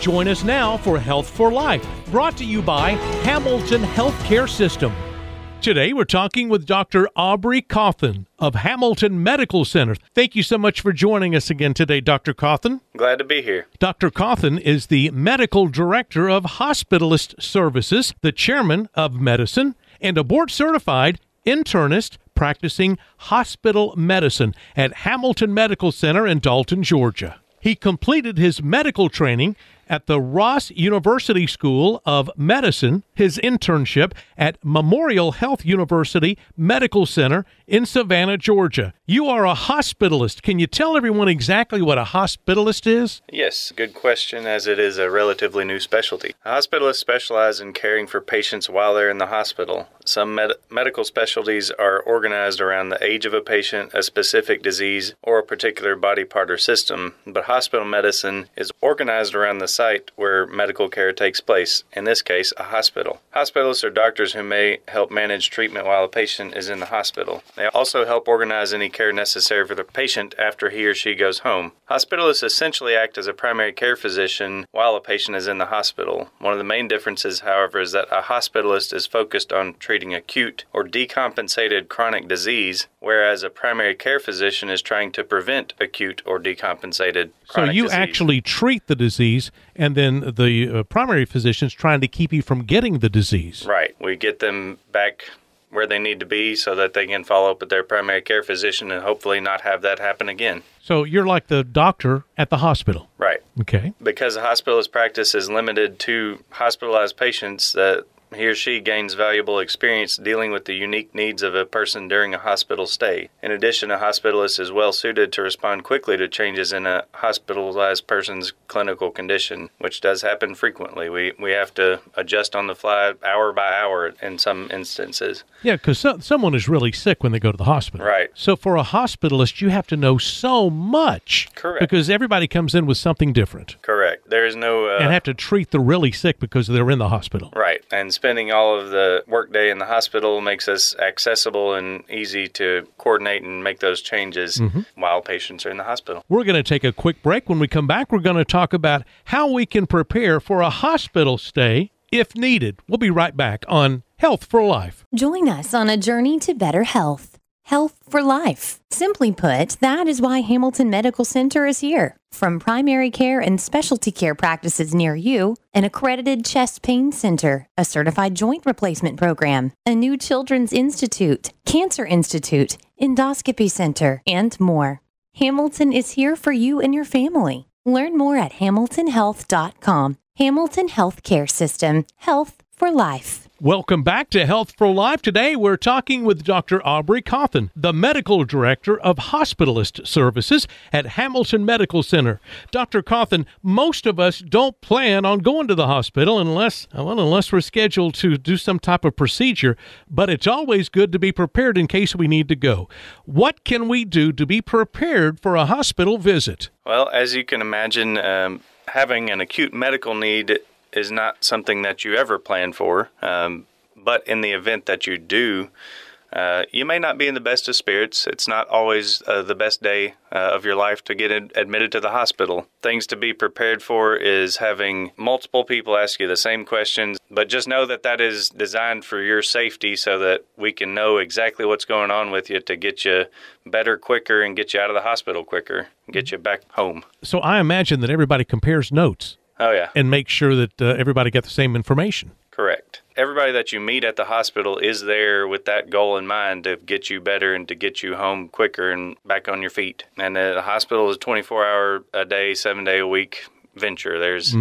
Join us now for Health for Life, brought to you by Hamilton Healthcare System. Today, we're talking with Dr. Aubrey Cawthon of Hamilton Medical Center. Thank you so much for joining us again today, Dr. Cawthon. Glad to be here. Dr. Cawthon is the Medical Director of Hospitalist Services, the Chairman of Medicine, and a board certified internist practicing hospital medicine at Hamilton Medical Center in Dalton, Georgia. He completed his medical training at the Ross University School of Medicine, his internship at Memorial Health University Medical Center in Savannah, Georgia. You are a hospitalist. Can you tell everyone exactly what a hospitalist is? Yes, good question, as it is a relatively new specialty. A hospitalist specializes in caring for patients while they're in the hospital. Some med- medical specialties are organized around the age of a patient, a specific disease, or a particular body part or system, but hospital medicine is organized around the site where medical care takes place, in this case, a hospital. Hospitalists are doctors who may help manage treatment while a patient is in the hospital. They also help organize any care necessary for the patient after he or she goes home. Hospitalists essentially act as a primary care physician while a patient is in the hospital. One of the main differences, however, is that a hospitalist is focused on treating acute or decompensated chronic disease, whereas a primary care physician is trying to prevent acute or decompensated So you disease. actually treat the disease, and then the uh, primary physician's trying to keep you from getting the disease. Right. We get them back where they need to be so that they can follow up with their primary care physician and hopefully not have that happen again. So you're like the doctor at the hospital. Right. Okay. Because the hospitalist practice is limited to hospitalized patients, that he or she gains valuable experience dealing with the unique needs of a person during a hospital stay. In addition, a hospitalist is well suited to respond quickly to changes in a hospitalized person's clinical condition, which does happen frequently. We, we have to adjust on the fly hour by hour in some instances. Yeah, because so, someone is really sick when they go to the hospital. Right. So for a hospitalist, you have to know so much. Correct. Because everybody comes in with something different. Correct. There is no. Uh, and have to treat the really sick because they're in the hospital. Right. And spending all of the workday in the hospital makes us accessible and easy to coordinate and make those changes while patients are in the hospital. We're going to take a quick break. When we come back, we're going to talk about how we can prepare for a hospital stay if needed. We'll be right back on Health for Life. Join us on a journey to better health. Health for life. Simply put, that is why Hamilton Medical Center is here. From primary care and specialty care practices near you, an accredited chest pain center, a certified joint replacement program, a new children's institute, cancer institute, endoscopy center, and more. Hamilton is here for you and your family. Learn more at hamiltonhealth.com. Hamilton Healthcare System. Health for life. Welcome back to Health for Life. Today we're talking with Dr. Aubrey Cawthon, the Medical Director of Hospitalist Services at Hamilton Medical Center. Dr. Cawthon, most of us don't plan on going to the hospital unless, well, unless we're scheduled to do some type of procedure, but it's always good to be prepared in case we need to go. What can we do to be prepared for a hospital visit? Well, as you can imagine, um, having an acute medical need is not something that you ever plan for. Um, but in the event that you do, uh, you may not be in the best of spirits. It's not always uh, the best day uh, of your life to get ad- admitted to the hospital. Things to be prepared for is having multiple people ask you the same questions, but just know that that is designed for your safety so that we can know exactly what's going on with you to get you better quicker and get you out of the hospital quicker, get you back home. So I imagine that everybody compares notes Oh, yeah. and make sure that uh, everybody got the same information. Correct. Everybody that you meet at the hospital is there with that goal in mind to get you better and to get you home quicker and back on your feet. And the hospital is a 24 hour a day, seven day a week venture. There's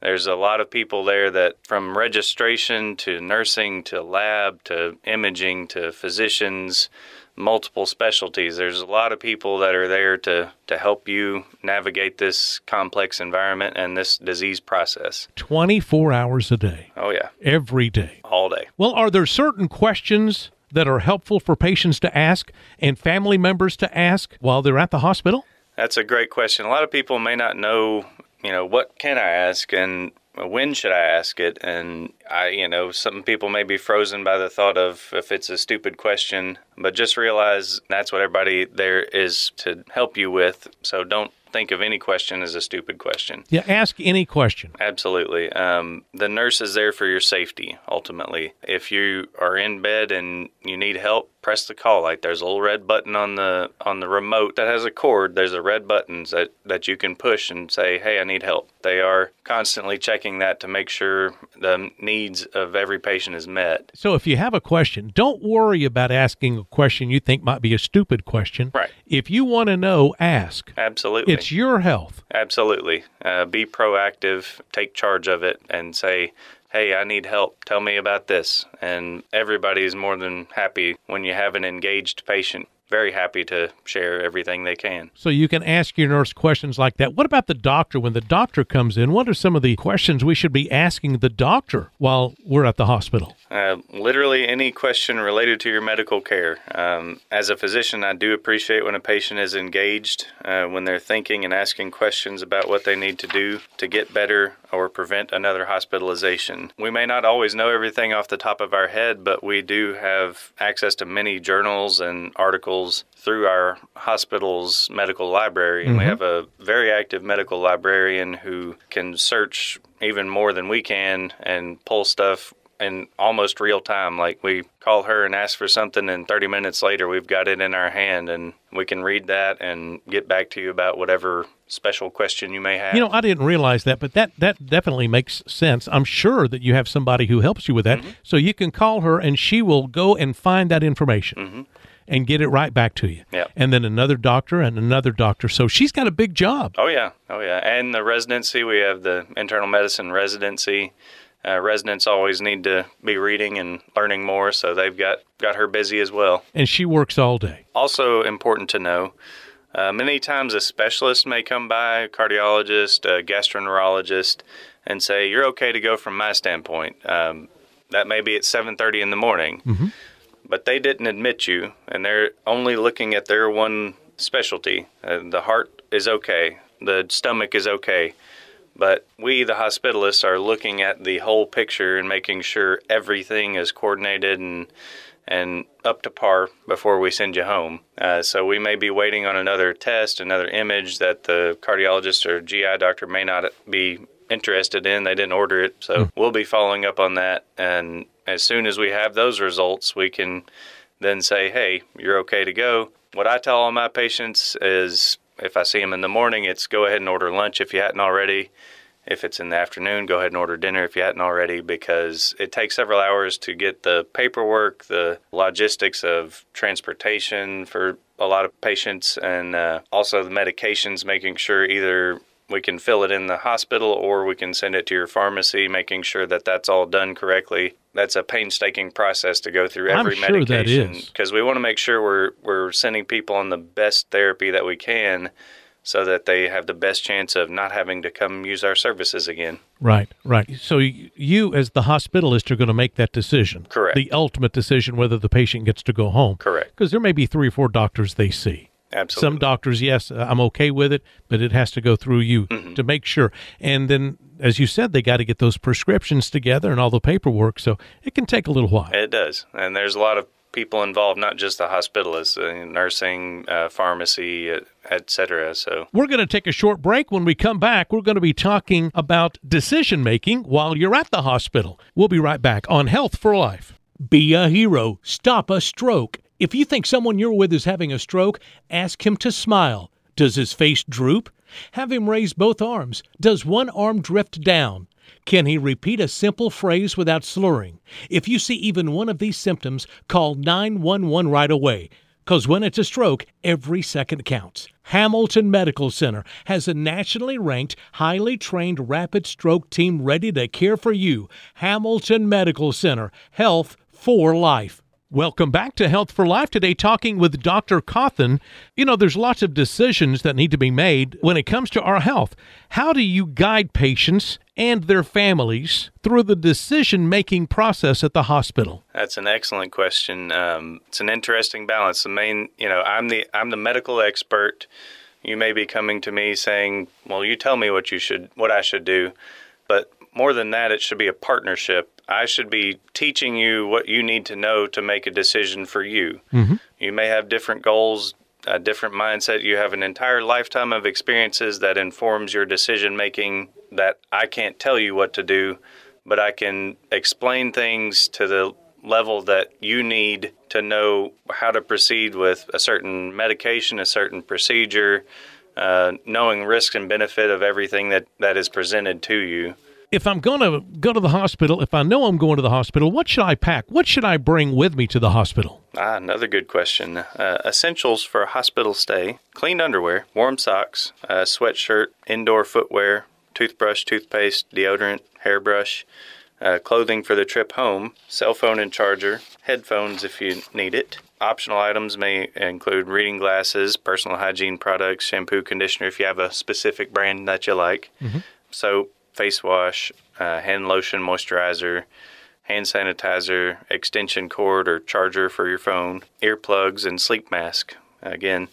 there's a lot of people there that from registration to nursing to lab to imaging to physicians multiple specialties there's a lot of people that are there to to help you navigate this complex environment and this disease process 24 hours a day, oh yeah every day. all day Well, are there certain questions that are helpful for patients to ask and family members to ask while they're at the hospital? That's a great question. A lot of people may not know, you know, what can I ask and when should I ask it? And I, you know, some people may be frozen by the thought of if it's a stupid question, but just realize that's what everybody there is to help you with. So don't think of any question as a stupid question. Yeah, ask any question. Absolutely. Um, the nurse is there for your safety, ultimately. If you are in bed and you need help, press the call light. There's a little red button on the on the remote that has a cord. There's a red buttons that, that you can push and say, Hey, I need help. They are constantly checking that to make sure the needs of every patient is met. So if you have a question, don't worry about asking a question you think might be a stupid question. Right. If you want to know, ask. Absolutely. It's your health. Absolutely. Uh, be proactive, take charge of it, and say, hey, I need help. Tell me about this. And everybody is more than happy when you have an engaged patient. Very happy to share everything they can. So you can ask your nurse questions like that. What about the doctor? When the doctor comes in, what are some of the questions we should be asking the doctor while we're at the hospital? Uh, literally any question related to your medical care. Um, as a physician, I do appreciate when a patient is engaged, uh, when they're thinking and asking questions about what they need to do to get better or prevent another hospitalization. We may not always know everything off the top of our head, but we do have access to many journals and articles through our hospital's medical library. And we mm-hmm. have a very active medical librarian who can search even more than we can and pull stuff in almost real time. Like we call her and ask for something, and 30 minutes later, we've got it in our hand, and we can read that and get back to you about whatever special question you may have. You know, I didn't realize that, but that that definitely makes sense. I'm sure that you have somebody who helps you with that, mm-hmm. so you can call her and she will go and find that information. Mm-hmm. And get it right back to you. Yep. And then another doctor and another doctor. So she's got a big job. Oh yeah, oh yeah, and the residency. We have the internal medicine residency. Uh, residents always need to be reading and learning more, so they've got got her busy as well. And she works all day. Also important to know. Uh, many times a specialist may come by, a cardiologist, a gastroenterologist, and say, "You're okay to go from my standpoint." Um, that may be at 7:30 in the morning, but they didn't admit you, and they're only looking at their one specialty. Uh, the heart is okay, the stomach is okay, but we, the hospitalists, are looking at the whole picture and making sure everything is coordinated and and up to par before we send you home. Uh, so we may be waiting on another test, another image that the cardiologist or GI doctor may not be interested in. They didn't order it, so we'll be following up on that. And as soon as we have those results, we can then say, "Hey, you're okay to go." What I tell all my patients is, if I see them in the morning, it's go ahead and order lunch if you hadn't already. If it's in the afternoon, go ahead and order dinner if you hadn't already, because it takes several hours to get the paperwork, the logistics of transportation for a lot of patients, and uh, also the medications, making sure either we can fill it in the hospital or we can send it to your pharmacy, making sure that that's all done correctly. That's a painstaking process to go through I'm every sure medication because we want to make sure we're we're sending people on the best therapy that we can so that they have the best chance of not having to come use our services again. Right, right. So you, as the hospitalist, are going to make that decision. Correct. The ultimate decision whether the patient gets to go home. Correct. Because there may be three or four doctors they see. Absolutely. Some doctors, yes, uh, I'm okay with it, but it has to go through you Mm-hmm. to make sure. And then, as you said, they got to get those prescriptions together and all the paperwork. So it can take a little while. It does, and there's a lot of people involved, not just the hospitalists, uh, nursing, uh, pharmacy, uh, et cetera. So We're going to take a short break. When we come back, we're going to be talking about decision making while you're at the hospital. We'll be right back on Health for Life. Be a hero. Stop a stroke. If you think someone you're with is having a stroke, ask him to smile. Does his face droop? Have him raise both arms. Does one arm drift down? Can he repeat a simple phrase without slurring? If you see even one of these symptoms, call 911 right away. Because when it's a stroke, every second counts. Hamilton Medical Center has a nationally ranked, highly trained rapid stroke team ready to care for you. Hamilton Medical Center, health for life. Welcome back to Health for Life. Today, talking with Dr. Cawthon. You know, there's lots of decisions that need to be made when it comes to our health. How do you guide patients and their families through the decision making process at the hospital? that's an excellent question. Um, it's an interesting balance. The main, you know, I'm the I'm the medical expert. You may be coming to me saying, "Well, you tell me what you should, what I should do," but more than that, it should be a partnership. I should be teaching you what you need to know to make a decision for you. You may have different goals, a different mindset. You have an entire lifetime of experiences that informs your decision making that I can't tell you what to do, but I can explain things to the level that you need to know how to proceed with a certain medication, a certain procedure, uh, knowing risk and benefit of everything that, that is presented to you. If I'm going to go to the hospital, if I know I'm going to the hospital, what should I pack? What should I bring with me to the hospital? Ah, another good question. Uh, essentials for a hospital stay clean underwear, warm socks, a sweatshirt, indoor footwear, toothbrush, toothpaste, deodorant, hairbrush, uh, clothing for the trip home, cell phone and charger, headphones if you need it. Optional items may include reading glasses, personal hygiene products, shampoo, conditioner if you have a specific brand that you like, mm-hmm. soap, face wash, uh, hand lotion, moisturizer, hand sanitizer, extension cord or charger for your phone, earplugs, and sleep mask. Again,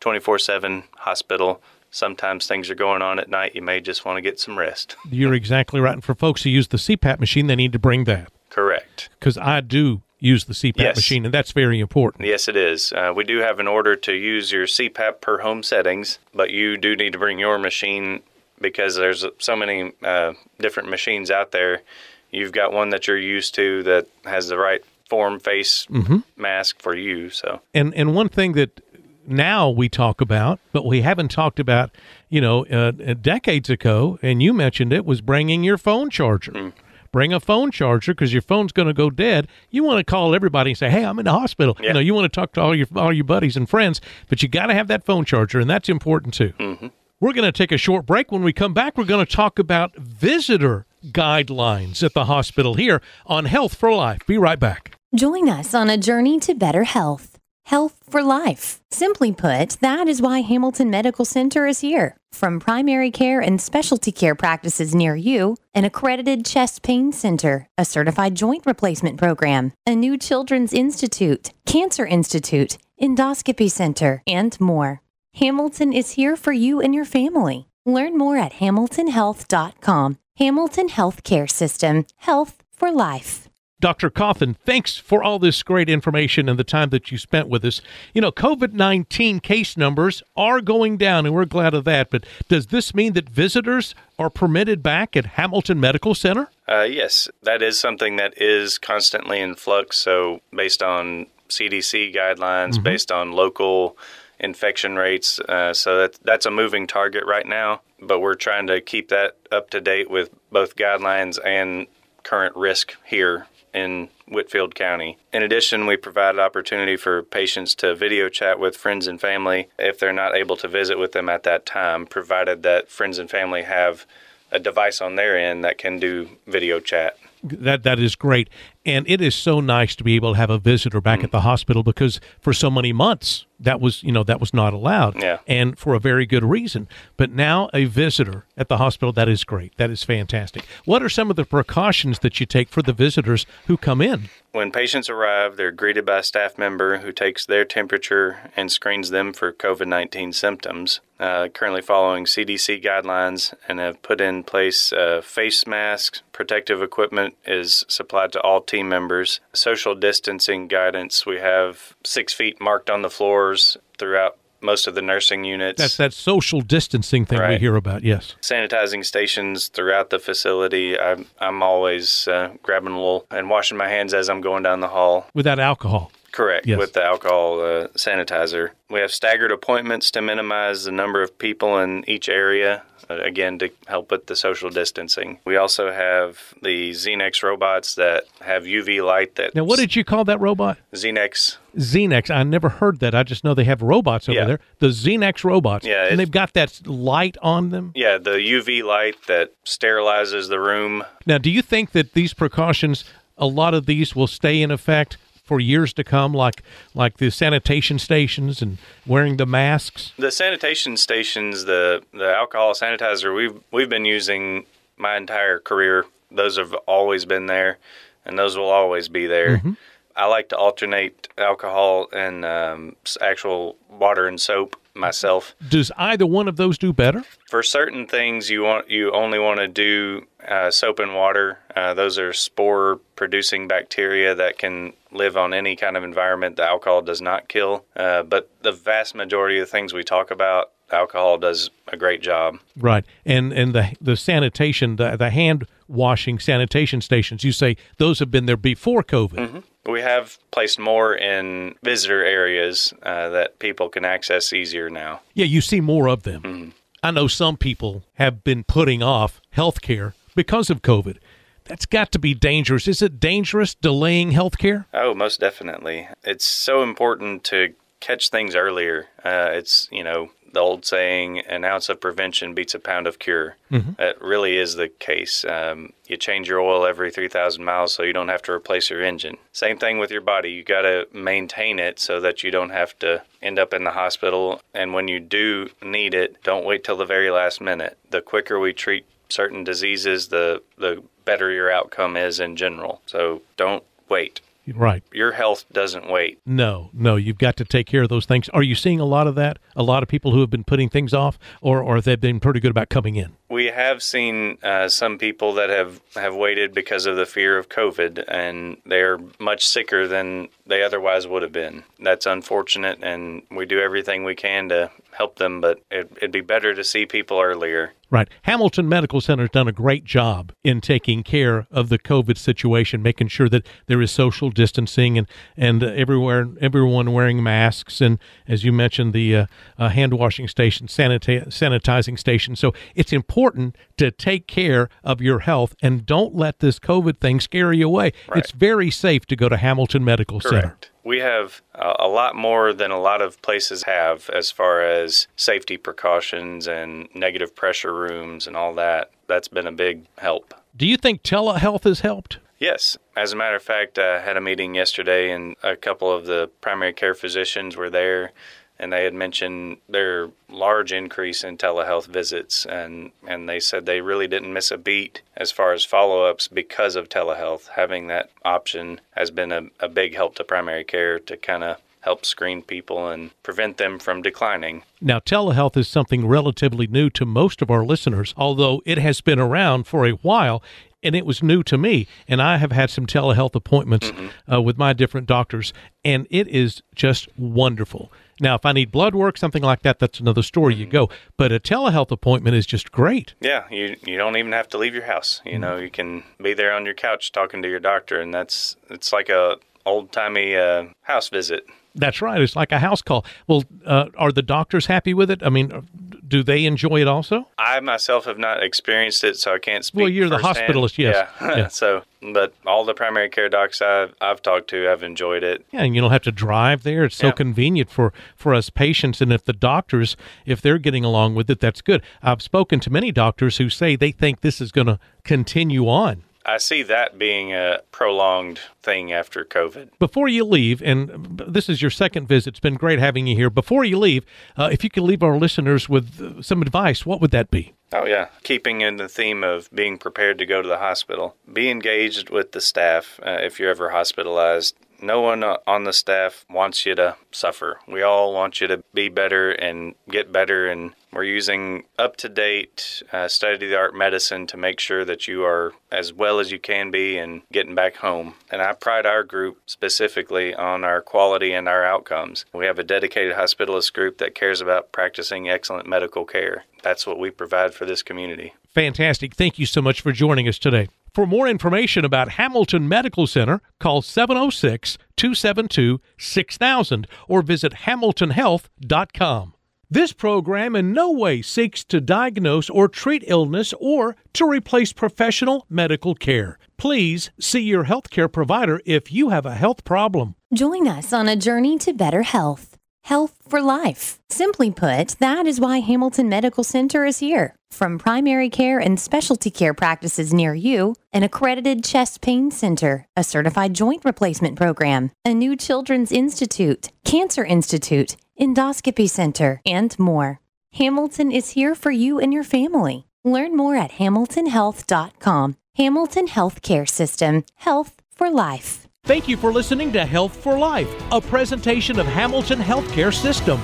24 7 hospital sometimes things are going on at night. You may just want to get some rest. You're exactly right. And for folks who use the CPAP machine, they need to bring that. Correct. Because I do use the CPAP yes. machine, and that's very important. Yes, it is. Uh, we do have an order to use your CPAP per home settings, but you do need to bring your machine because there's so many uh, different machines out there. You've got one that you're used to that has the right form face mm-hmm. mask for you. So, and and one thing that now we talk about, but we haven't talked about, you know, uh, uh, decades ago, and you mentioned it, was bringing your phone charger. Mm. Bring a phone charger because your phone's going to go dead. You want to call everybody and say, "Hey, I'm in the hospital." Yeah. You know, you want to talk to all your all your buddies and friends, but you got to have that phone charger, and that's important too. Mm-hmm. We're going to take a short break. When we come back, we're going to talk about visitor guidelines at the hospital here on Health for Life. Be right back. Join us on a journey to better health. Health for life. Simply put, that is why Hamilton Medical Center is here. From primary care and specialty care practices near you, an accredited chest pain center, a certified joint replacement program, a new children's institute, cancer institute, endoscopy center, and more. Hamilton is here for you and your family. Learn more at hamiltonhealth.com. Hamilton Healthcare System, health for life. Dr. Cawthon, thanks for all this great information and the time that you spent with us. You know, COVID 19 case numbers are going down, and we're glad of that. But does this mean that visitors are permitted back at Hamilton Medical Center? Uh, yes, that is something that is constantly in flux. So, based on CDC guidelines, mm-hmm. based on local infection rates. Uh, so that, that's a moving target right now, but we're trying to keep that up to date with both guidelines and current risk here in Whitfield County. In addition, we provide opportunity for patients to video chat with friends and family if they're not able to visit with them at that time, provided that friends and family have a device on their end that can do video chat. That that is great, and it is so nice to be able to have a visitor back mm. at the hospital because for so many months that was you know that was not allowed. Yeah. and for a very good reason. But now a visitor at the hospital that is great. That is fantastic. What are some of the precautions that you take for the visitors who come in? When patients arrive they're greeted by a staff member who takes their temperature and screens them for covid-19 symptoms. Uh, currently following cdc guidelines and have put in place uh, face masks. Protective equipment is supplied to all team members social distancing guidance we have six feet marked on the floors throughout most of the nursing units. That's that social distancing thing right. we hear about. Yes, sanitizing stations throughout the facility. I'm I'm always uh, grabbing a little and washing my hands as I'm going down the hall. Without alcohol. Correct. Yes. With the alcohol uh, sanitizer, we have staggered appointments to minimize the number of people in each area. Uh, again, to help with the social distancing. We also have the Xenex robots that have UV light. That now, what did you call that robot? Xenex. Xenex. I never heard that. I just know they have robots over yeah. there. The Xenex robots. Yeah, and they've got that light on them. Yeah, the UV light that sterilizes the room. Now, do you think that these precautions, a lot of these, will stay in effect for years to come, like like the sanitation stations and wearing the masks? The sanitation stations, the the alcohol sanitizer we've we've been using my entire career. Those have always been there, and those will always be there. Mm-hmm. I like to alternate alcohol and um, actual water and soap myself. Does either one of those do better? For certain things, you want you only want to do uh, soap and water. Uh, those are spore producing bacteria that can live on any kind of environment the alcohol does not kill. Uh, but the vast majority of the things we talk about, alcohol does a great job. Right, and and the the sanitation, the the hand washing sanitation stations, you say those have been there before COVID. Mm-hmm. We have placed more in visitor areas uh, that people can access easier now. Yeah, you see more of them. Mm-hmm. I know some people have been putting off health care because of COVID. That's got to be dangerous. Is it dangerous delaying health care? Oh, most definitely. It's so important to catch things earlier. Uh, it's, you know, the old saying, an ounce of prevention beats a pound of cure. Mm-hmm. That really is the case. Um, you change your oil every 3,000 miles so you don't have to replace your engine. Same thing with your body. You got to maintain it so that you don't have to end up in the hospital. And when you do need it, don't wait till the very last minute. The quicker we treat certain diseases, the, the better your outcome is in general. So don't wait. Right. Your health doesn't wait. No, no, you've got to take care of those things. Are you seeing a lot of that? A lot of people who have been putting things off, or, or they've been pretty good about coming in? We have seen uh, some people that have, have waited because of the fear of COVID, and they're much sicker than they otherwise would have been. That's unfortunate, and we do everything we can to help them, but it, it'd be better to see people earlier. Right. Hamilton Medical Center has done a great job in taking care of the COVID situation, making sure that there is social distancing and and uh, everywhere everyone wearing masks and as you mentioned the uh, uh, hand washing station, sanita- sanitizing station. So it's important to take care of your health and don't let this COVID thing scare you away. Right. It's very safe to go to Hamilton Medical Correct. Center. We have uh, a lot more than a lot of places have as far as safety precautions and negative pressure rooms and all that. That's been a big help. Do you think telehealth has helped? Yes. As a matter of fact, I had a meeting yesterday and a couple of the primary care physicians were there and they had mentioned their large increase in telehealth visits and and they said they really didn't miss a beat as far as follow-ups because of telehealth having that option has been a, a big help to primary care to kind of help screen people and prevent them from declining. Now, telehealth is something relatively new to most of our listeners, although it has been around for a while and it was new to me. And I have had some telehealth appointments mm-hmm. uh, with my different doctors, and it is just wonderful. Now, if I need blood work, something like that, that's another story. You mm-hmm. go, but a telehealth appointment is just great. Yeah, you you don't even have to leave your house. You mm-hmm. know, you can be there on your couch talking to your doctor, and that's it's like a old timey uh, house visit. That's right. It's like a house call. Well, uh, are the doctors happy with it? I mean, do they enjoy it also? I myself have not experienced it, so I can't speak. Well, you're the hospitalist, yes. Yeah. yeah. so, but all the primary care docs I've, I've talked to have enjoyed it. Yeah, and you don't have to drive there. It's so yeah. convenient for for us patients, and if the doctors, if they're getting along with it, that's good. I've spoken to many doctors who say they think this is going to continue on. I see that being a prolonged thing after COVID. Before you leave, and this is your second visit, it's been great having you here. Before you leave, uh, if you could leave our listeners with uh, some advice, what would that be? Oh, yeah. Keeping in the theme of being prepared to go to the hospital, be engaged with the staff uh, if you're ever hospitalized no one on the staff wants you to suffer. We all want you to be better and get better, and we're using up to date, uh, state of the art medicine to make sure that you are as well as you can be and getting back home. And I pride our group specifically on our quality and our outcomes. We have a dedicated hospitalist group that cares about practicing excellent medical care. That's what we provide for this community. Fantastic. Thank you so much for joining us today. For more information about Hamilton Medical Center, call 706 272 6000 or visit hamiltonhealth.com. This program in no way seeks to diagnose or treat illness or to replace professional medical care. Please see your healthcare provider if you have a health problem. Join us on a journey to better health. Health for life. Simply put, that is why Hamilton Medical Center is here. From primary care and specialty care practices near you, an accredited chest pain center, a certified joint replacement program, a new children's institute, cancer institute, endoscopy center, and more. Hamilton is here for you and your family. Learn more at hamiltonhealth.com. Hamilton Healthcare System, health for life. Thank you for listening to Health for Life, a presentation of Hamilton Healthcare System.